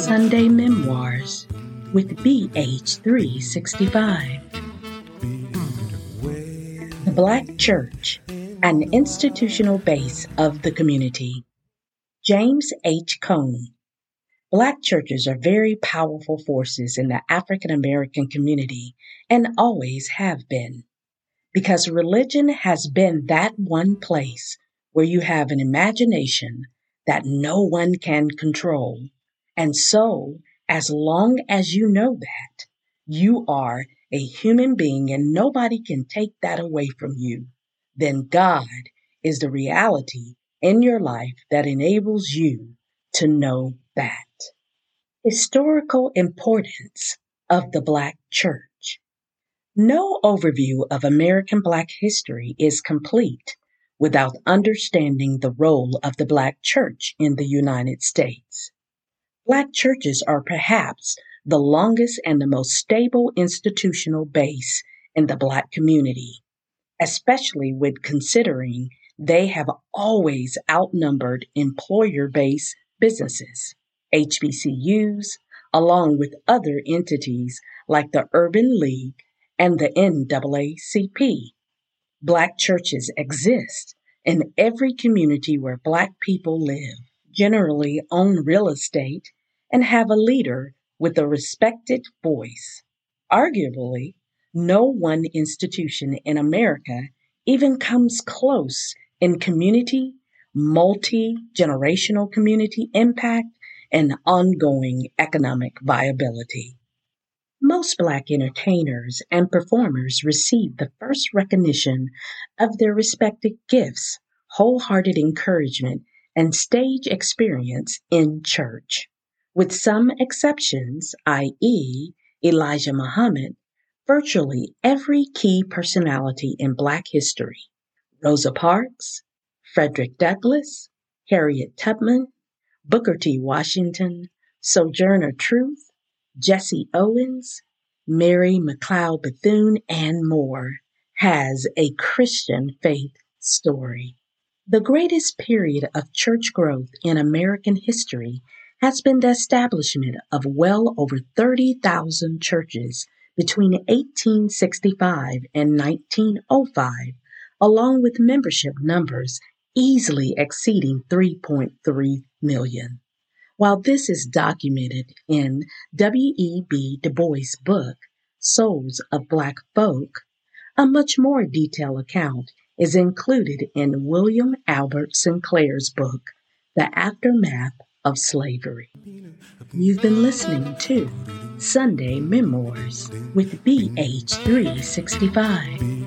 Sunday Memoirs with BH365. The Black Church, an institutional base of the community. James H. Cone. Black churches are very powerful forces in the African American community and always have been. Because religion has been that one place where you have an imagination that no one can control. And so, as long as you know that, you are a human being and nobody can take that away from you, then God is the reality in your life that enables you to know that. Historical importance of the Black Church. No overview of American Black history is complete without understanding the role of the Black church in the United States. Black churches are perhaps the longest and the most stable institutional base in the Black community, especially with considering they have always outnumbered employer based businesses, HBCUs, along with other entities like the Urban League and the NAACP. Black churches exist in every community where Black people live, generally own real estate, and have a leader with a respected voice. Arguably, no one institution in America even comes close in community, multi generational community impact, and ongoing economic viability. Most Black entertainers and performers receive the first recognition of their respective gifts, wholehearted encouragement, and stage experience in church. With some exceptions, i.e., Elijah Muhammad, virtually every key personality in Black history Rosa Parks, Frederick Douglass, Harriet Tubman, Booker T. Washington, Sojourner Truth, Jesse Owens, Mary McLeod Bethune, and more, has a Christian faith story. The greatest period of church growth in American history has been the establishment of well over 30,000 churches between 1865 and 1905, along with membership numbers easily exceeding 3.3 million. While this is documented in W.E.B. Du Bois' book, Souls of Black Folk, a much more detailed account is included in William Albert Sinclair's book, The Aftermath of Slavery. You've been listening to Sunday Memoirs with BH365.